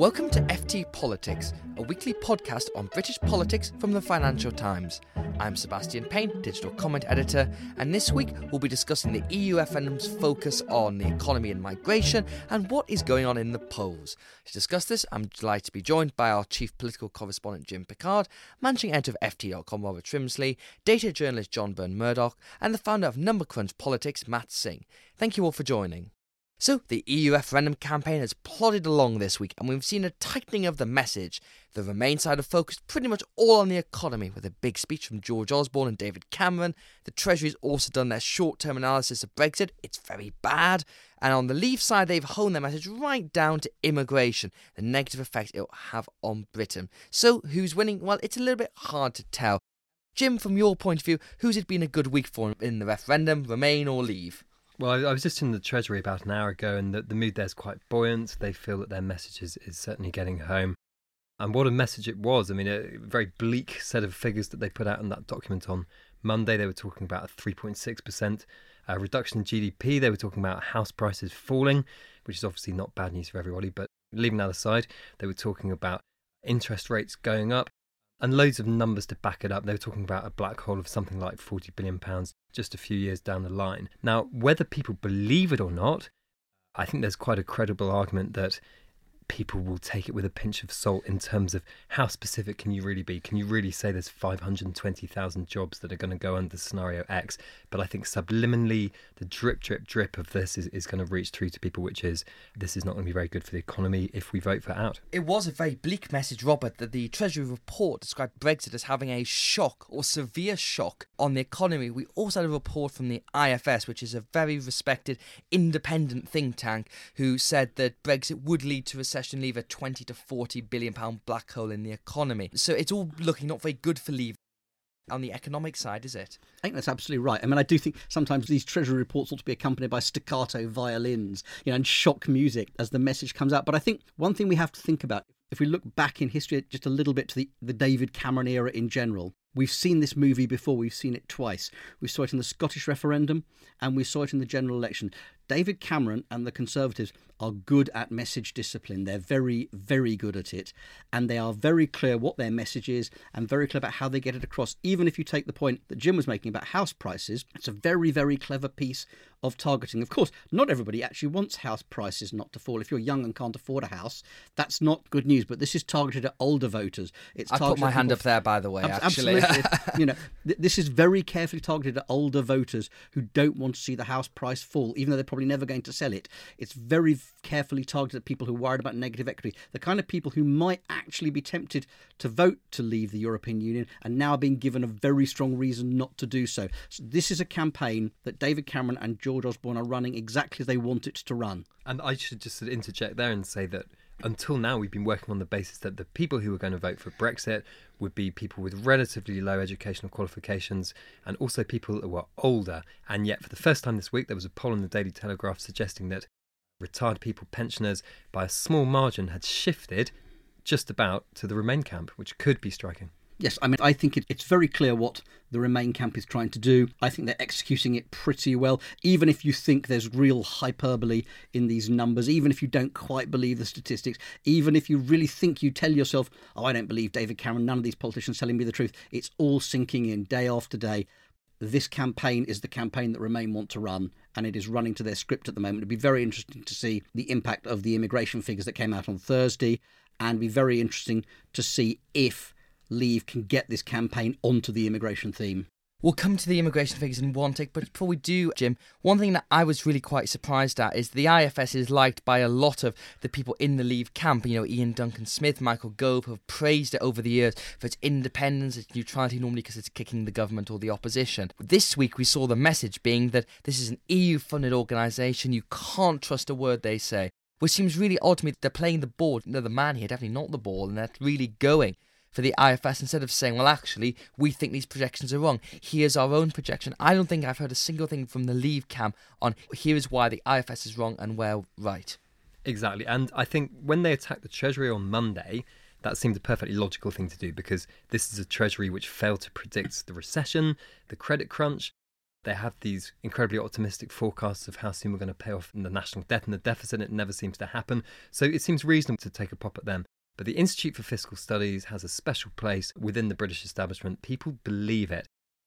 Welcome to FT Politics, a weekly podcast on British politics from the Financial Times. I'm Sebastian Payne, digital comment editor, and this week we'll be discussing the EU referendum's focus on the economy and migration and what is going on in the polls. To discuss this, I'm delighted to be joined by our chief political correspondent Jim Pickard, managing editor of FT.com Robert Shrimsley, data journalist John Burn-Murdoch, and the founder of Number Cruncher Politics Matt Singh. Thank you all for joining. So, the EU referendum campaign has plodded along this week, and we've seen a tightening of the message. The Remain side have focused pretty much all on the economy, with a big speech from George Osborne and David Cameron. The Treasury's also done their short term analysis of Brexit. It's very bad. And on the Leave side, they've honed their message right down to immigration, the negative effect it will have on Britain. So, who's winning? Well, it's a little bit hard to tell. Jim, from your point of view, who's it been a good week for in the referendum, Remain or Leave? Well, I, I was just in the Treasury about an hour ago, and the, the mood there's quite buoyant. They feel that their message is, is certainly getting home. And what a message it was. I mean, a very bleak set of figures that they put out in that document on Monday. They were talking about a 3.6% uh, reduction in GDP. They were talking about house prices falling, which is obviously not bad news for everybody. But leaving that aside, they were talking about interest rates going up and loads of numbers to back it up. They were talking about a black hole of something like 40 billion pounds just a few years down the line. Now, whether people believe it or not, I think there's quite a credible argument that people will take it with a pinch of salt in terms of how specific can you really be? Can you really say there's 520,000 jobs that are going to go under scenario X? But I think subliminally, the drip, drip, drip of this is, is going to reach through to people, which is this is not going to be very good for the economy if we vote for out. It was a very bleak message, Robert, that the Treasury report described Brexit as having a shock or severe shock on the economy. We also had a report from the IFS, which is a very respected independent think tank, who said that Brexit would lead to recession, leave a 20 to 40 billion pound black hole in the economy. So it's all looking not very good for Leave on the economic side, is it? I think that's absolutely right. I mean, I do think sometimes these Treasury reports ought to be accompanied by staccato violins, you know, and shock music as the message comes out. But I think one thing we have to think about, if we look back in history just a little bit to the, the David Cameron era in general, we've seen this movie before. We've seen it twice. We saw it in the Scottish referendum and we saw it in the general election. David Cameron and the Conservatives are good at message discipline. They're very, very good at it. And they are very clear what their message is and very clear about how they get it across. Even if you take the point that Jim was making about house prices, it's a very, very clever piece of targeting. Of course, not everybody actually wants house prices not to fall. If you're young and can't afford a house, that's not good news. But this is targeted at older voters. It's I put my hand up there, by the way. Ab- actually, you know, th- this is very carefully targeted at older voters who don't want to see the house price fall, even though they're probably never going to sell it. It's very carefully targeted at people who are worried about negative equity, the kind of people who might actually be tempted to vote to leave the European Union and now being given a very strong reason not to do so. so this is a campaign that David Cameron and George Osborne are running exactly as they want it to run. And I should just interject there and say that until now, we've been working on the basis that the people who were going to vote for Brexit would be people with relatively low educational qualifications and also people who were older. And yet, for the first time this week, there was a poll in the Daily Telegraph suggesting that retired people, pensioners, by a small margin, had shifted just about to the Remain camp, which could be striking. Yes, I mean, I think it, it's very clear what the Remain camp is trying to do. I think they're executing it pretty well, even if you think there's real hyperbole in these numbers, even if you don't quite believe the statistics, even if you really think you tell yourself, oh, I don't believe David Cameron, none of these politicians telling me the truth. It's all sinking in day after day. This campaign is the campaign that Remain want to run, and it is running to their script at the moment. It'd be very interesting to see the impact of the immigration figures that came out on Thursday, and be very interesting to see if Leave can get this campaign onto the immigration theme. We'll come to the immigration figures in one tick, but before we do, Jim, one thing that I was really quite surprised at is the IFS is liked by a lot of the people in the Leave camp. You know, Iain Duncan Smith, Michael Gove have praised it over the years for its independence, its neutrality, normally because it's kicking the government or the opposition. This week we saw the message being that this is an EU funded organisation, you can't trust a word they say. Which seems really odd to me. They're playing the ball. No, the man here, definitely not the ball, and they're really going for the IFS instead of saying, well, actually, we think these projections are wrong. Here's our own projection. I don't think I've heard a single thing from the Leave camp on here is why the IFS is wrong and we're right. Exactly. And I think when they attacked the Treasury on Monday, that seemed a perfectly logical thing to do because this is a Treasury which failed to predict the recession, the credit crunch. They have these incredibly optimistic forecasts of how soon we're going to pay off the national debt and the deficit. It never seems to happen. So it seems reasonable to take a pop at them. But the Institute for Fiscal Studies has a special place within the British establishment. People believe it.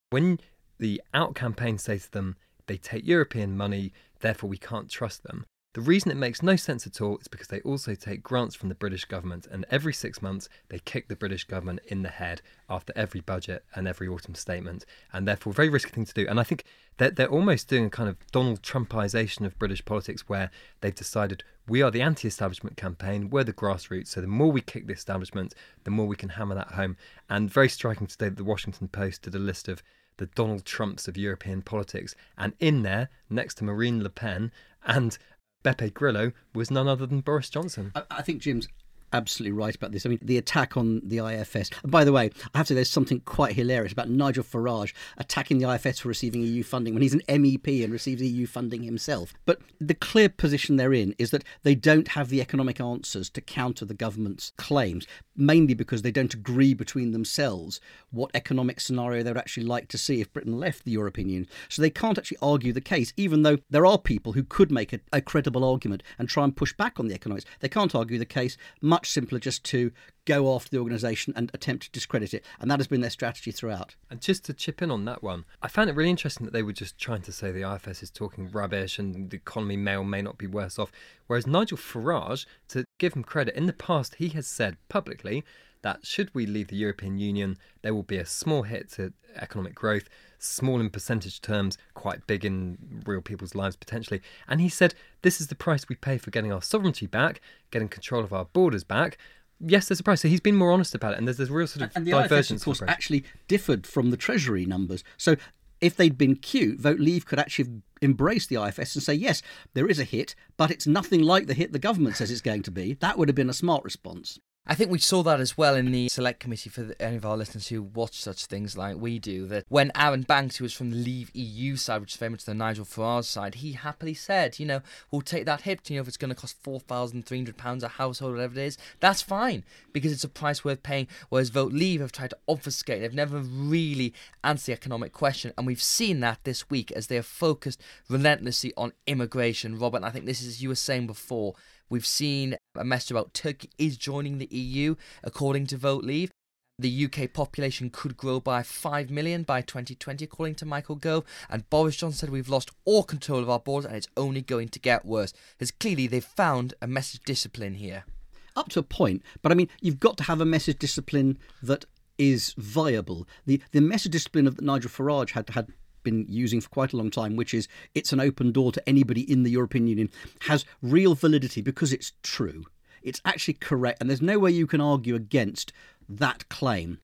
When the out campaign say to them, they take European money, therefore we can't trust them, the reason it makes no sense at all is because they also take grants from the British government, and every six months they kick the British government in the head after every budget and every autumn statement, and therefore very risky thing to do. And I think that they're almost doing a kind of Donald Trumpisation of British politics, where they've decided we are the anti-establishment campaign, we're the grassroots. So the more we kick the establishment, the more we can hammer that home. And very striking today, the Washington Post did a list of the Donald Trumps of European politics, and in there, next to Marine Le Pen and Beppe Grillo was none other than Boris Johnson. I, I think Jim's absolutely right about this. I mean, the attack on the IFS. By the way, I have to say there's something quite hilarious about Nigel Farage attacking the IFS for receiving EU funding when he's an MEP and receives EU funding himself. But the clear position they're in is that they don't have the economic answers to counter the government's claims, mainly because they don't agree between themselves what economic scenario they'd actually like to see if Britain left the European Union. So they can't actually argue the case, even though there are people who could make a, a credible argument and try and push back on the economics. They can't argue the case much much simpler just to go after the organisation and attempt to discredit it. And that has been their strategy throughout. And just to chip in on that one, I found it really interesting that they were just trying to say the IFS is talking rubbish and the economy may or may not be worse off. Whereas Nigel Farage, to give him credit, in the past he has said publicly that should we leave the European Union, there will be a small hit to economic growth, small in percentage terms, quite big in real people's lives potentially. And he said, This is the price we pay for getting our sovereignty back, getting control of our borders back. Yes, there's a price. So he's been more honest about it, and there's this real sort of and the divergence. IFS, of course, actually differed from the Treasury numbers. So if they'd been cute, Vote Leave could actually embrace the IFS and say, yes, there is a hit, but it's nothing like the hit the government says it's going to be. That would have been a smart response. I think we saw that as well in the select committee for any of our listeners who watch such things like we do. That when Arron Banks, who was from the Leave EU side, which is very much the Nigel Farage side, he happily said, you know, we'll take that hit. You know, if it's going to cost four thousand three hundred pounds a household, whatever it is, that's fine because it's a price worth paying. Whereas Vote Leave have tried to obfuscate; they've never really answered the economic question, and we've seen that this week as they have focused relentlessly on immigration. Robert, I think this is you were saying before We've seen a message about Turkey is joining the EU, according to Vote Leave. The UK population could grow by 5 million by 2020, according to Michael Gove. And Boris Johnson said we've lost all control of our borders and it's only going to get worse. As clearly they've found a message discipline here. Up to a point, but I mean, you've got to have a message discipline that is viable. The the message discipline of Nigel Farage had had been using for quite a long time, which is it's an open door to anybody in the European Union, has real validity because it's true. It's actually correct, and there's no way you can argue against that claim.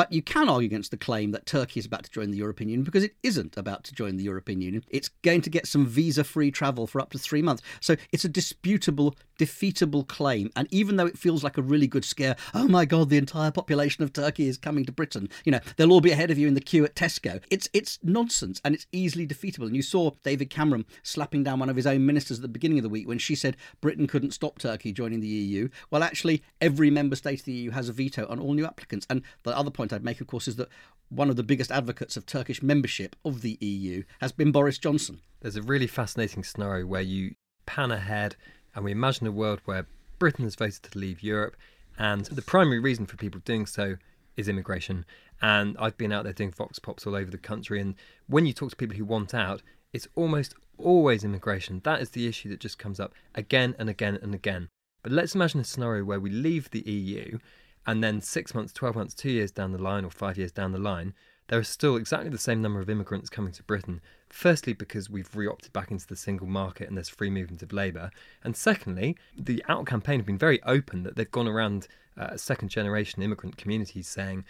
But you can argue against the claim that Turkey is about to join the European Union because it isn't about to join the European Union. It's going to get some visa free travel for up to three months. So it's a disputable, defeatable claim. And even though it feels like a really good scare, oh my God, the entire population of Turkey is coming to Britain, you know, they'll all be ahead of you in the queue at Tesco. It's, it's nonsense and it's easily defeatable. And you saw David Cameron slapping down one of his own ministers at the beginning of the week when she said Britain couldn't stop Turkey joining the EU. Well, actually, every member state of the EU has a veto on all new applicants. And the other point point I'd make, of course, is that one of the biggest advocates of Turkish membership of the EU has been Boris Johnson. There's a really fascinating scenario where you pan ahead and we imagine a world where Britain has voted to leave Europe, and the primary reason for people doing so is immigration. And I've been out there doing vox pops all over the country, and when you talk to people who want out, it's almost always immigration. That is the issue that just comes up again and again and again. But let's imagine a scenario where we leave the EU and then six months, 12 months, two years down the line, or five years down the line, there are still exactly the same number of immigrants coming to Britain. Firstly, because we've re opted back into the single market and there's free movement of labour. And secondly, the Out campaign have been very open that they've gone around uh, second generation immigrant communities saying,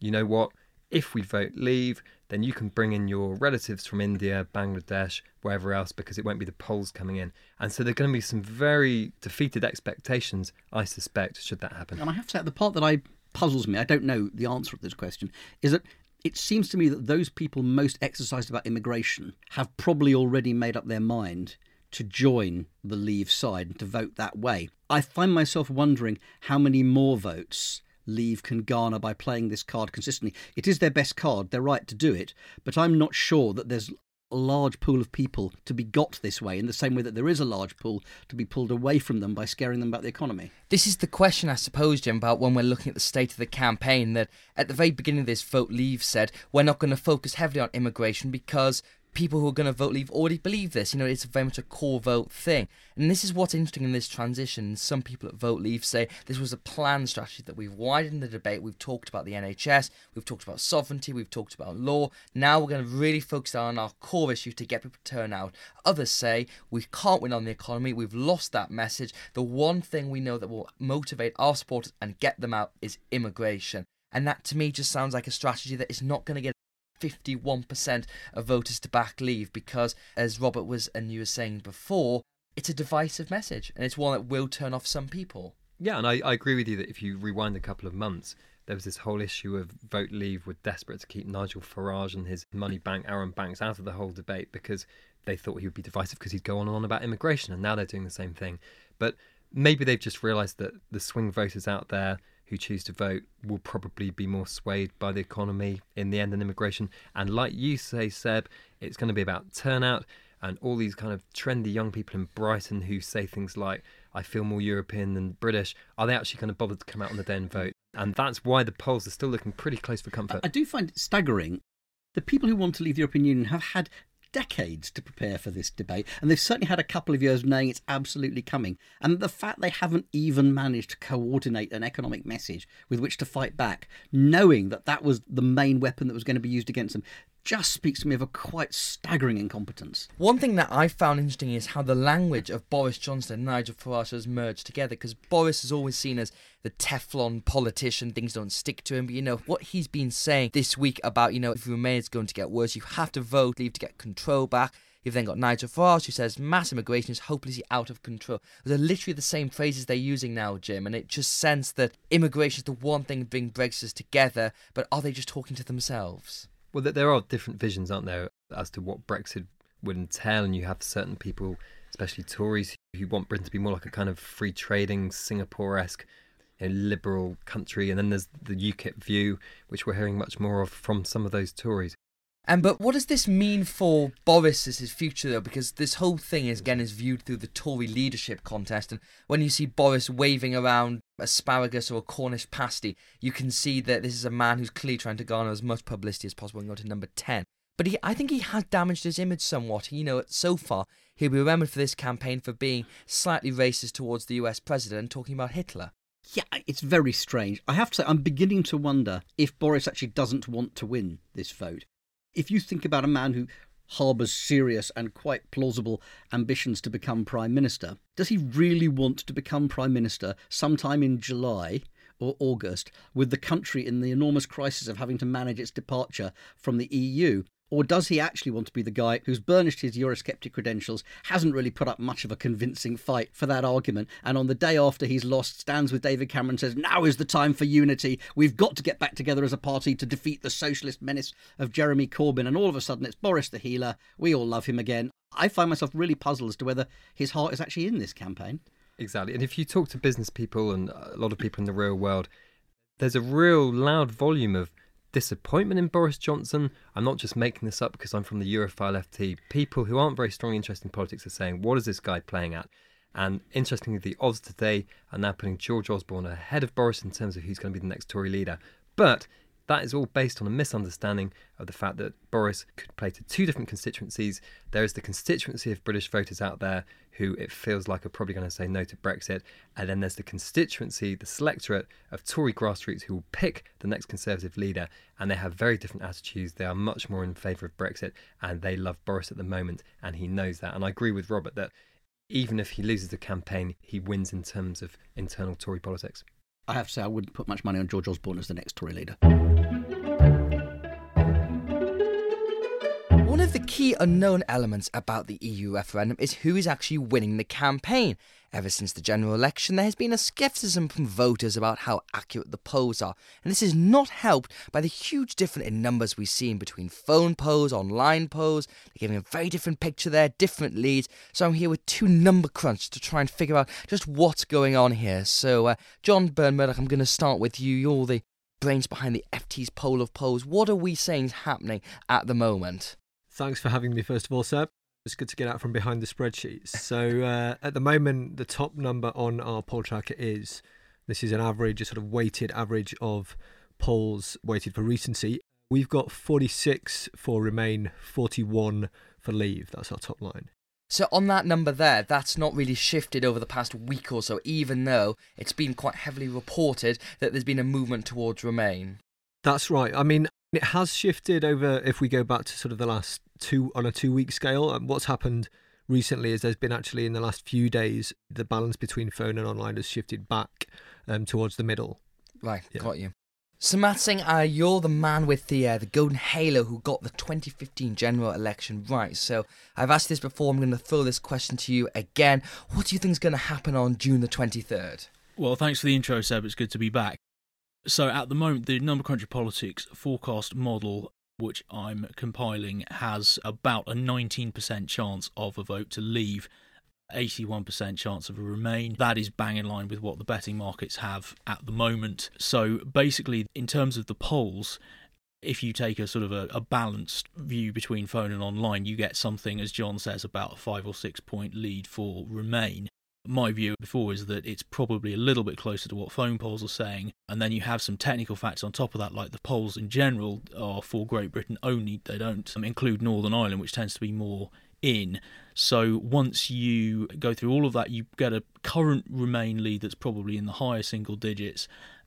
you know what, if we vote leave, then you can bring in your relatives from India, Bangladesh, wherever else, because it won't be the Poles coming in. And so there are going to be some very defeated expectations, I suspect, should that happen. And I have to say, the part that I puzzles me, I don't know the answer to this question, is that it seems to me that those people most exercised about immigration have probably already made up their mind to join the Leave side and to vote that way. I find myself wondering how many more votes Leave can garner by playing this card consistently. It is their best card, they're right to do it, but I'm not sure that there's a large pool of people to be got this way, in the same way that there is a large pool to be pulled away from them by scaring them about the economy. This is the question, I suppose, Jim, about when we're looking at the state of the campaign. That at the very beginning of this, Vote Leave said we're not going to focus heavily on immigration because people who are going to vote leave already believe this. You know, it's very much a core vote thing. And this is what's interesting in this transition. Some people at Vote Leave say this was a planned strategy that we've widened the debate. We've talked about the NHS, we've talked about sovereignty, we've talked about law. Now we're going to really focus on our core issue to get people to turn out. Others say we can't win on the economy, we've lost that message. The one thing we know that will motivate our supporters and get them out is immigration. And that to me just sounds like a strategy that is not going to get 51% of voters to back leave because, as Robert was and you were saying before, it's a divisive message and it's one that will turn off some people. Yeah, and I, I agree with you that if you rewind a couple of months, there was this whole issue of vote leave were desperate to keep Nigel Farage and his money bank Arron Banks out of the whole debate because they thought he would be divisive because he'd go on and on about immigration, and now they're doing the same thing. But maybe they've just realised that the swing voters out there who choose to vote will probably be more swayed by the economy in the end than immigration. And like you say, Seb, it's going to be about turnout and all these kind of trendy young people in Brighton who say things like, I feel more European than British. Are they actually going to bother to come out on the day and vote? And that's why the polls are still looking pretty close for comfort. I do find it staggering. The people who want to leave the European Union have had decades to prepare for this debate, and they've certainly had a couple of years knowing it's absolutely coming. And the fact they haven't even managed to coordinate an economic message with which to fight back, knowing that that was the main weapon that was going to be used against them, just speaks to me of a quite staggering incompetence. One thing that I found interesting is how the language of Boris Johnson and Nigel Farage has merged together because Boris is always seen as the Teflon politician, things don't stick to him. But you know, what he's been saying this week about, you know, if Remain is going to get worse, you have to vote, leave to get control back. You've then got Nigel Farage who says mass immigration is hopelessly out of control. They're literally the same phrases they're using now, Jim, and it just sense that immigration is the one thing that brings Brexit together, but are they just talking to themselves? Well, there are different visions, aren't there, as to what Brexit would entail, and you have certain people, especially Tories, who want Britain to be more like a kind of free trading Singapore-esque you know, liberal country, and then there's the UKIP view, which we're hearing much more of from some of those Tories. And but what does this mean for Boris as his future though? Because this whole thing is again is viewed through the Tory leadership contest, and when you see Boris waving around asparagus or a Cornish pasty, you can see that this is a man who's clearly trying to garner as much publicity as possible and go to number ten. But he, I think he has damaged his image somewhat. You know, so far he'll be remembered for this campaign for being slightly racist towards the U.S. president, and talking about Hitler. Yeah, it's very strange. I have to say, I'm beginning to wonder if Boris actually doesn't want to win this vote if you think about a man who harbours serious and quite plausible ambitions to become Prime Minister, does he really want to become Prime Minister sometime in July or August with the country in the enormous crisis of having to manage its departure from the EU? Or does he actually want to be the guy who's burnished his Eurosceptic credentials, hasn't really put up much of a convincing fight for that argument, and on the day after he's lost, stands with David Cameron and says, Now is the time for unity. We've got to get back together as a party to defeat the socialist menace of Jeremy Corbyn. And all of a sudden, it's Boris the healer. We all love him again. I find myself really puzzled as to whether his heart is actually in this campaign. Exactly. And if you talk to business people and a lot of people in the real world, there's a real loud volume of disappointment in Boris Johnson. I'm not just making this up because I'm from the Europhile FT. People who aren't very strongly interested in politics are saying, what is this guy playing at? And interestingly, the odds today are now putting George Osborne ahead of Boris in terms of who's going to be the next Tory leader. But that is all based on a misunderstanding of the fact that Boris could play to two different constituencies. There is the constituency of British voters out there who it feels like are probably going to say no to Brexit, and then there's the constituency, the selectorate of Tory grassroots who will pick the next Conservative leader, and they have very different attitudes. They are much more in favour of Brexit, and they love Boris at the moment, and he knows that. And I agree with Robert that even if he loses the campaign, he wins in terms of internal Tory politics. I have to say, I wouldn't put much money on George Osborne as the next Tory leader. Of the key unknown elements about the EU referendum is who is actually winning the campaign. Ever since the general election, there has been a scepticism from voters about how accurate the polls are, and this is not helped by the huge difference in numbers we've seen between phone polls, online polls. They're giving a very different picture there, different leads. So I'm here with two number crunch to try and figure out just what's going on here. So, uh, John Burn-Murdoch, I'm going to start with you. You're the brains behind the FT's poll of polls. What are we saying is happening at the moment? Thanks for having me, first of all, sir. It's good to get out from behind the spreadsheets. So uh, at the moment, the top number on our poll tracker is this is an average, a sort of weighted average of polls weighted for recency. We've got 46 for Remain, 41 for Leave. That's our top line. So on that number there, that's not really shifted over the past week or so, even though it's been quite heavily reported that there's been a movement towards Remain. That's right. I mean, it has shifted over if we go back to sort of the last two on a two week scale. And what's happened recently is there's been actually in the last few days the balance between phone and online has shifted back um, towards the middle. Right, yeah. got you. So Matt Singh, uh, you're the man with the uh, the golden halo who got the 2015 general election right. So I've asked this before. I'm going to throw this question to you again. What do you think is going to happen on June the 23rd? Well, thanks for the intro, Seb. It's good to be back. So at the moment, the Number Cruncher Politics forecast model which I'm compiling, has about a 19% chance of a vote to leave. 81% chance of a remain. That is bang in line with what the betting markets have at the moment. So basically, in terms of the polls, if you take a sort of a, a, balanced view between phone and online, you get something, as John says, about a five or six point lead for Remain my view before is that it's probably a little bit closer to what phone polls are saying. And then you have some technical facts on top of that, like the polls in general are for Great Britain only. They don't um, include Northern Ireland, which tends to be more in. So once you go through all of that, you get a current Remain lead that's probably in the higher single digits.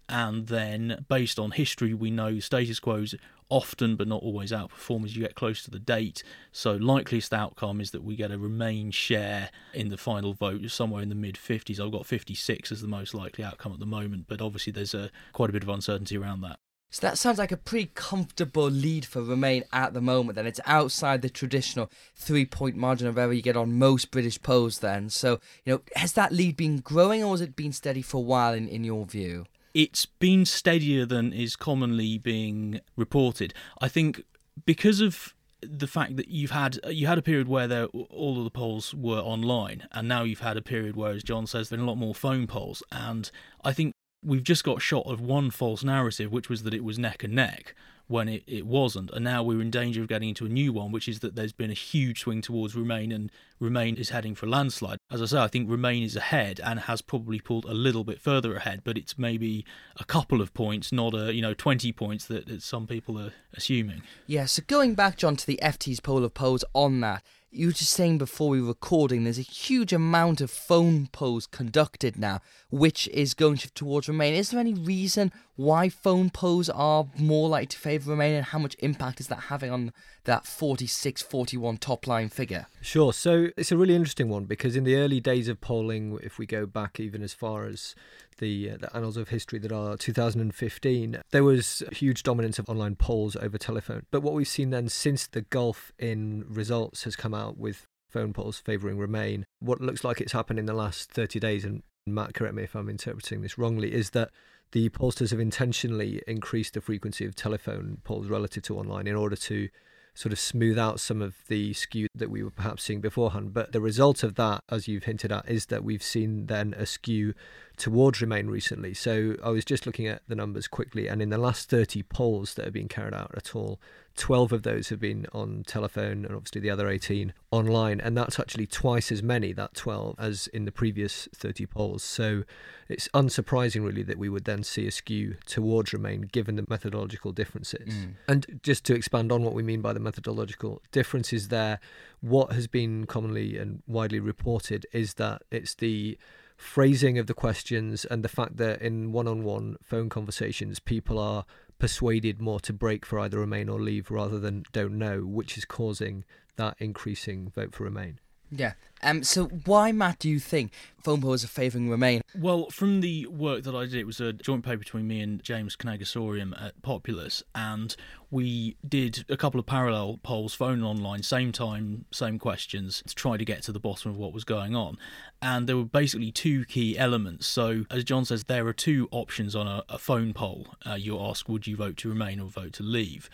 And then, based on history, we know status quo's often but not always outperform as you get close to the date. So, likeliest outcome is that we get a Remain share in the final vote somewhere in the mid 50s. I've got 56 as the most likely outcome at the moment, but obviously there's a quite a bit of uncertainty around that. So that sounds like a pretty comfortable lead for Remain at the moment. Then it's outside the traditional three-point margin of error you get on most British polls. Then, so you know, has that lead been growing or has it been steady for a while in, in your view? It's been steadier than is commonly being reported. I think because of the fact that you've had you had a period where there, all of the polls were online, and now you've had a period where, as John says, there are a lot more phone polls, and I think we've just got shot of one false narrative, which was that it was neck and neck when it, it wasn't. And now we're in danger of getting into a new one, which is that there's been a huge swing towards Remain and Remain is heading for a landslide. As I say, I think Remain is ahead and has probably pulled a little bit further ahead, but it's maybe a couple of points, not a you know 20 points that, that some people are assuming. Yeah, so going back, John, to the FT's poll of polls on that, you were just saying before we were recording, there's a huge amount of phone polls conducted now, which is going towards Remain. Is there any reason why phone polls are more likely to favour Remain, and how much impact is that having on that 46 41 top line figure? Sure. So it's a really interesting one because in the early days of polling, if we go back even as far as the, uh, the annals of history that are 2015, there was huge dominance of online polls over telephone. But what we've seen then since the gulf in results has come out with phone polls favouring Remain, what looks like it's happened in the last 30 days, and Matt, correct me if I'm interpreting this wrongly, is that the pollsters have intentionally increased the frequency of telephone polls relative to online in order to sort of smooth out some of the skew that we were perhaps seeing beforehand. But the result of that, as you've hinted at, is that we've seen then a skew towards Remain recently. So I was just looking at the numbers quickly, and in the last 30 polls that have been carried out at all, 12 of those have been on telephone, and obviously the other 18 online. And that's actually twice as many, that 12, as in the previous 30 polls. So it's unsurprising, really, that we would then see a skew towards Remain given the methodological differences. Mm. And just to expand on what we mean by the methodological differences there, what has been commonly and widely reported is that it's the phrasing of the questions and the fact that in one on one phone conversations, people are persuaded more to break for either Remain or Leave rather than don't know, which is causing that increasing vote for Remain. Yeah. Um. So why, Matt, do you think phone polls are favouring Remain? Well, from the work that I did, it was a joint paper between me and James Kanagasooriam at Populus, and we did a couple of parallel polls, phone and online, same time, same questions, to try to get to the bottom of what was going on. And there were basically two key elements. So, as John says, there are two options on a, a phone poll. Uh, you ask, would you vote to Remain or vote to Leave?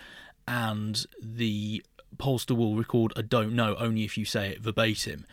And the pollster will record a don't know only if you say it verbatim.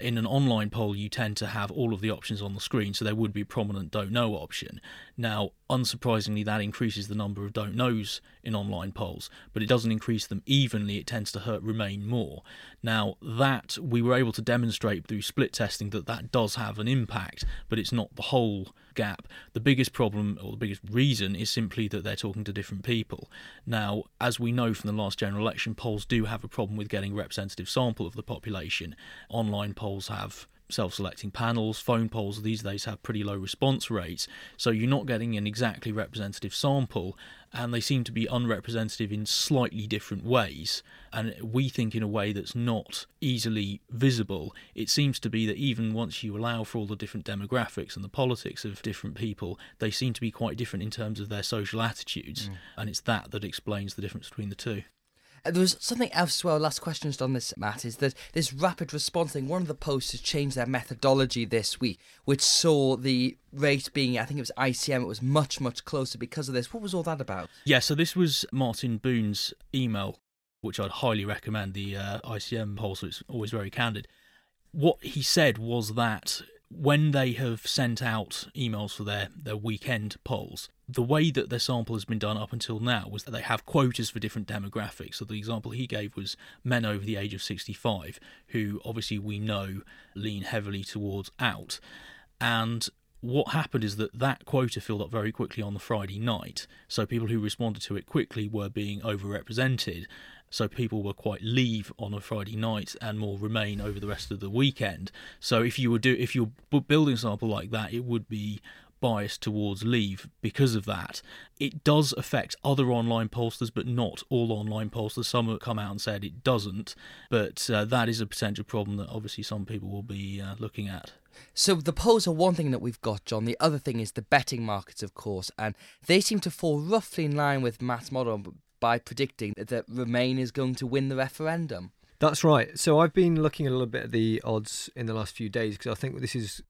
In an online poll, you tend to have all of the options on the screen, so there would be a prominent don't know option. Now, unsurprisingly, that increases the number of don't knows in online polls, but it doesn't increase them evenly. It tends to hurt Remain more. Now, that we were able to demonstrate through split testing that that does have an impact, but it's not the whole gap. The biggest problem, or the biggest reason, is simply that they're talking to different people. Now, as we know from the last general election, polls do have a problem with getting a representative sample of the population. Online polls have self selecting panels, phone polls these days have pretty low response rates, so you're not getting an exactly representative sample, and they seem to be unrepresentative in slightly different ways. And we think in a way that's not easily visible. It seems to be that even once you allow for all the different demographics and the politics of different people, they seem to be quite different in terms of their social attitudes, mm. and it's that that explains the difference between the two. There was something else as well. Last question just on this, Matt, is that this rapid response thing. One of the posts has changed their methodology this week, which saw the rate being, I think it was ICM, it was much much closer because of this. What was all that about? Yeah, so this was Martin Boon's email, which I'd highly recommend. The uh, ICM poll, so it's always very candid. What he said was that when they have sent out emails for their, their weekend polls, the way that their sample has been done up until now was that they have quotas for different demographics. So the example he gave was men over the age of 65, who obviously we know lean heavily towards out. And what happened is that that quota filled up very quickly on the Friday night. So people who responded to it quickly were being overrepresented so people were quite leave on a Friday night and more remain over the rest of the weekend. So if you were do if you're building a sample like that, it would be biased towards leave because of that. It does affect other online pollsters, but not all online pollsters. Some have come out and said it doesn't, but uh, that is a potential problem that obviously some people will be uh, looking at. So the polls are one thing that we've got, John. The other thing is the betting markets, of course, and they seem to fall roughly in line with Matt's model by predicting that Remain is going to win the referendum. That's right. So I've been looking a little bit at the odds in the last few days because I think this is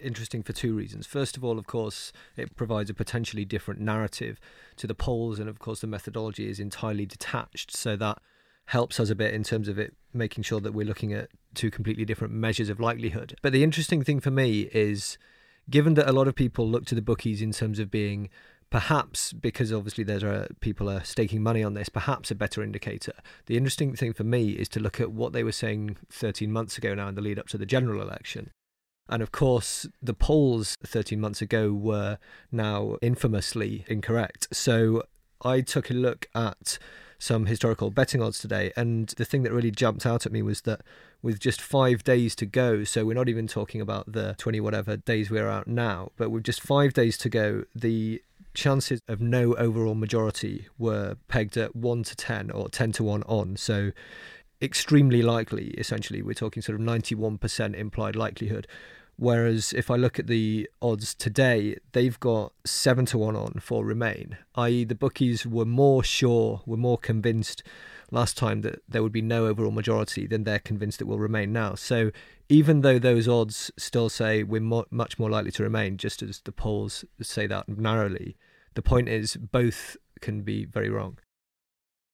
interesting for two reasons. First of all, of course, it provides a potentially different narrative to the polls, and of course, the methodology is entirely detached. So that helps us a bit in terms of it making sure that we're looking at two completely different measures of likelihood. But the interesting thing for me is given that a lot of people look to the bookies in terms of being perhaps because obviously there's a, people are staking money on this, perhaps a better indicator. The interesting thing for me is to look at what they were saying 13 months ago now in the lead up to the general election. And of course, the polls 13 months ago were now infamously incorrect. So I took a look at some historical betting odds today, and the thing that really jumped out at me was that with just five days to go, so we're not even talking about the 20 whatever days we're out now, but with just five days to go, the chances of no overall majority were pegged at 1 to 10 or 10 to 1 on. So extremely likely, essentially. We're talking sort of 91% implied likelihood. Whereas if I look at the odds today, they've got 7 to 1 on for Remain, i.e., the bookies were more sure, were more convinced last time that there would be no overall majority than they're convinced it will remain now. So even though those odds still say we're mo- much more likely to remain, just as the polls say that narrowly, the point is both can be very wrong.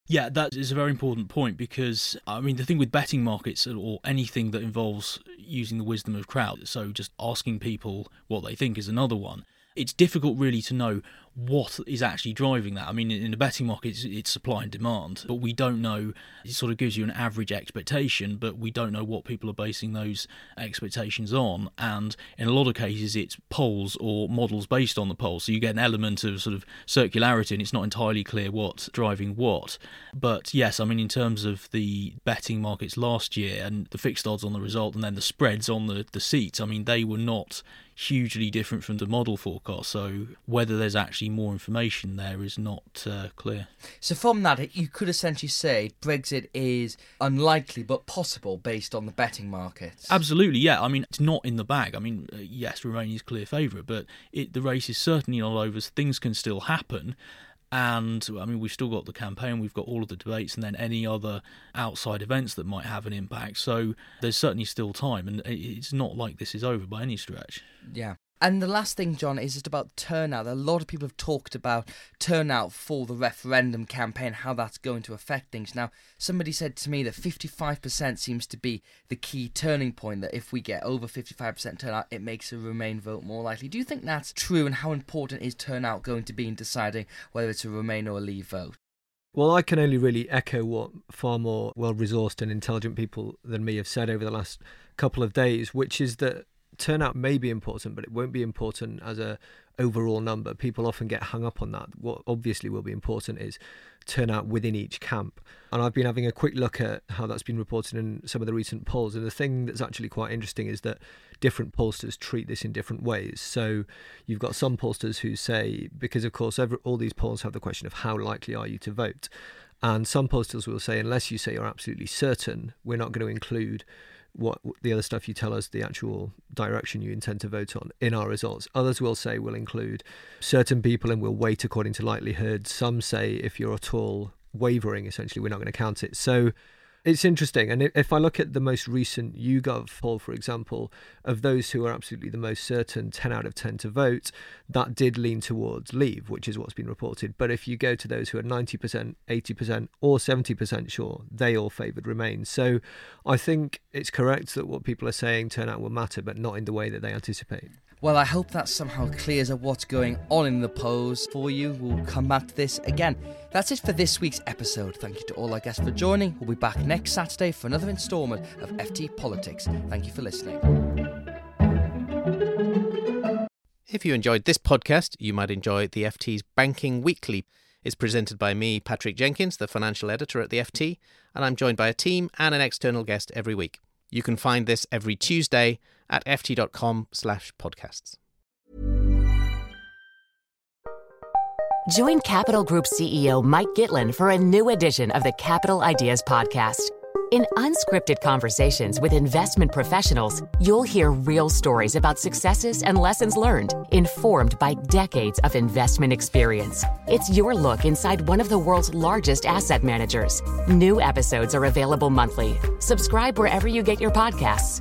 Yeah, that is a very important point because, I mean, the thing with betting markets or anything that involves using the wisdom of crowd, so just asking people what they think is another one. It's difficult really to know what is actually driving that. I mean, in the betting market, it's, it's, supply and demand, but we don't know. It sort of gives you an average expectation, but we don't know what people are basing those expectations on. And in a lot of cases, it's polls or models based on the polls. So you get an element of sort of circularity, and it's not entirely clear what's driving what. But yes, I mean, in terms of the betting markets last year and the fixed odds on the result, and then the spreads on the, the seats, I mean, they were not hugely different from the model forecast. So whether there's actually more information there is not uh, clear. So from that, you could essentially say Brexit is unlikely but possible based on the betting markets. Absolutely, yeah. I mean, it's not in the bag. I mean, uh, yes, Remain's clear favourite, but it, the race is certainly not over. Things can still happen. And I mean, we've still got the campaign, we've got all of the debates, and then any other outside events that might have an impact. So there's certainly still time, and it's not like this is over by any stretch. Yeah. And the last thing, John, is just about turnout. A lot of people have talked about turnout for the referendum campaign, how that's going to affect things. Now, somebody said to me that 55% seems to be the key turning point, that if we get over 55% turnout, it makes a Remain vote more likely. Do you think that's true, and how important is turnout going to be in deciding whether it's a Remain or a Leave vote? Well, I can only really echo what far more well resourced and intelligent people than me have said over the last couple of days, which is that turnout may be important, but it won't be important as a overall number. People often get hung up on that. What obviously will be important is turnout within each camp. And I've been having a quick look at how that's been reported in some of the recent polls. And the thing that's actually quite interesting is that different pollsters treat this in different ways. So you've got some pollsters who say, because of course, every, all these polls have the question of how likely are you to vote. And some pollsters will say, unless you say you're absolutely certain, we're not going to include what the other stuff you tell us the actual direction you intend to vote on in our results. Others will say we'll include certain people and we'll weight according to likelihood. Some say if you're at all wavering, essentially, we're not going to count it. So it's interesting. And if I look at the most recent YouGov poll, for example, of those who are absolutely the most certain, 10 out of 10 to vote, that did lean towards leave, which is what's been reported. But if you go to those who are 90%, 80%, or 70% sure, they all favoured Remain. So I think it's correct that what people are saying turnout will matter, but not in the way that they anticipate. Well, I hope that somehow clears up what's going on in the polls for you. We'll come back to this again. That's it for this week's episode. Thank you to all our guests for joining. We'll be back next Saturday for another instalment of FT Politics. Thank you for listening. If you enjoyed this podcast, you might enjoy the FT's Banking Weekly. It's presented by me, Patrick Jenkins, the financial editor at the FT, and I'm joined by a team and an external guest every week. You can find this every Tuesday at ft.com slash podcasts. Join Capital Group CEO Mike Gitlin for a new edition of the Capital Ideas Podcast. In unscripted conversations with investment professionals, you'll hear real stories about successes and lessons learned, informed by decades of investment experience. It's your look inside one of the world's largest asset managers. New episodes are available monthly. Subscribe wherever you get your podcasts.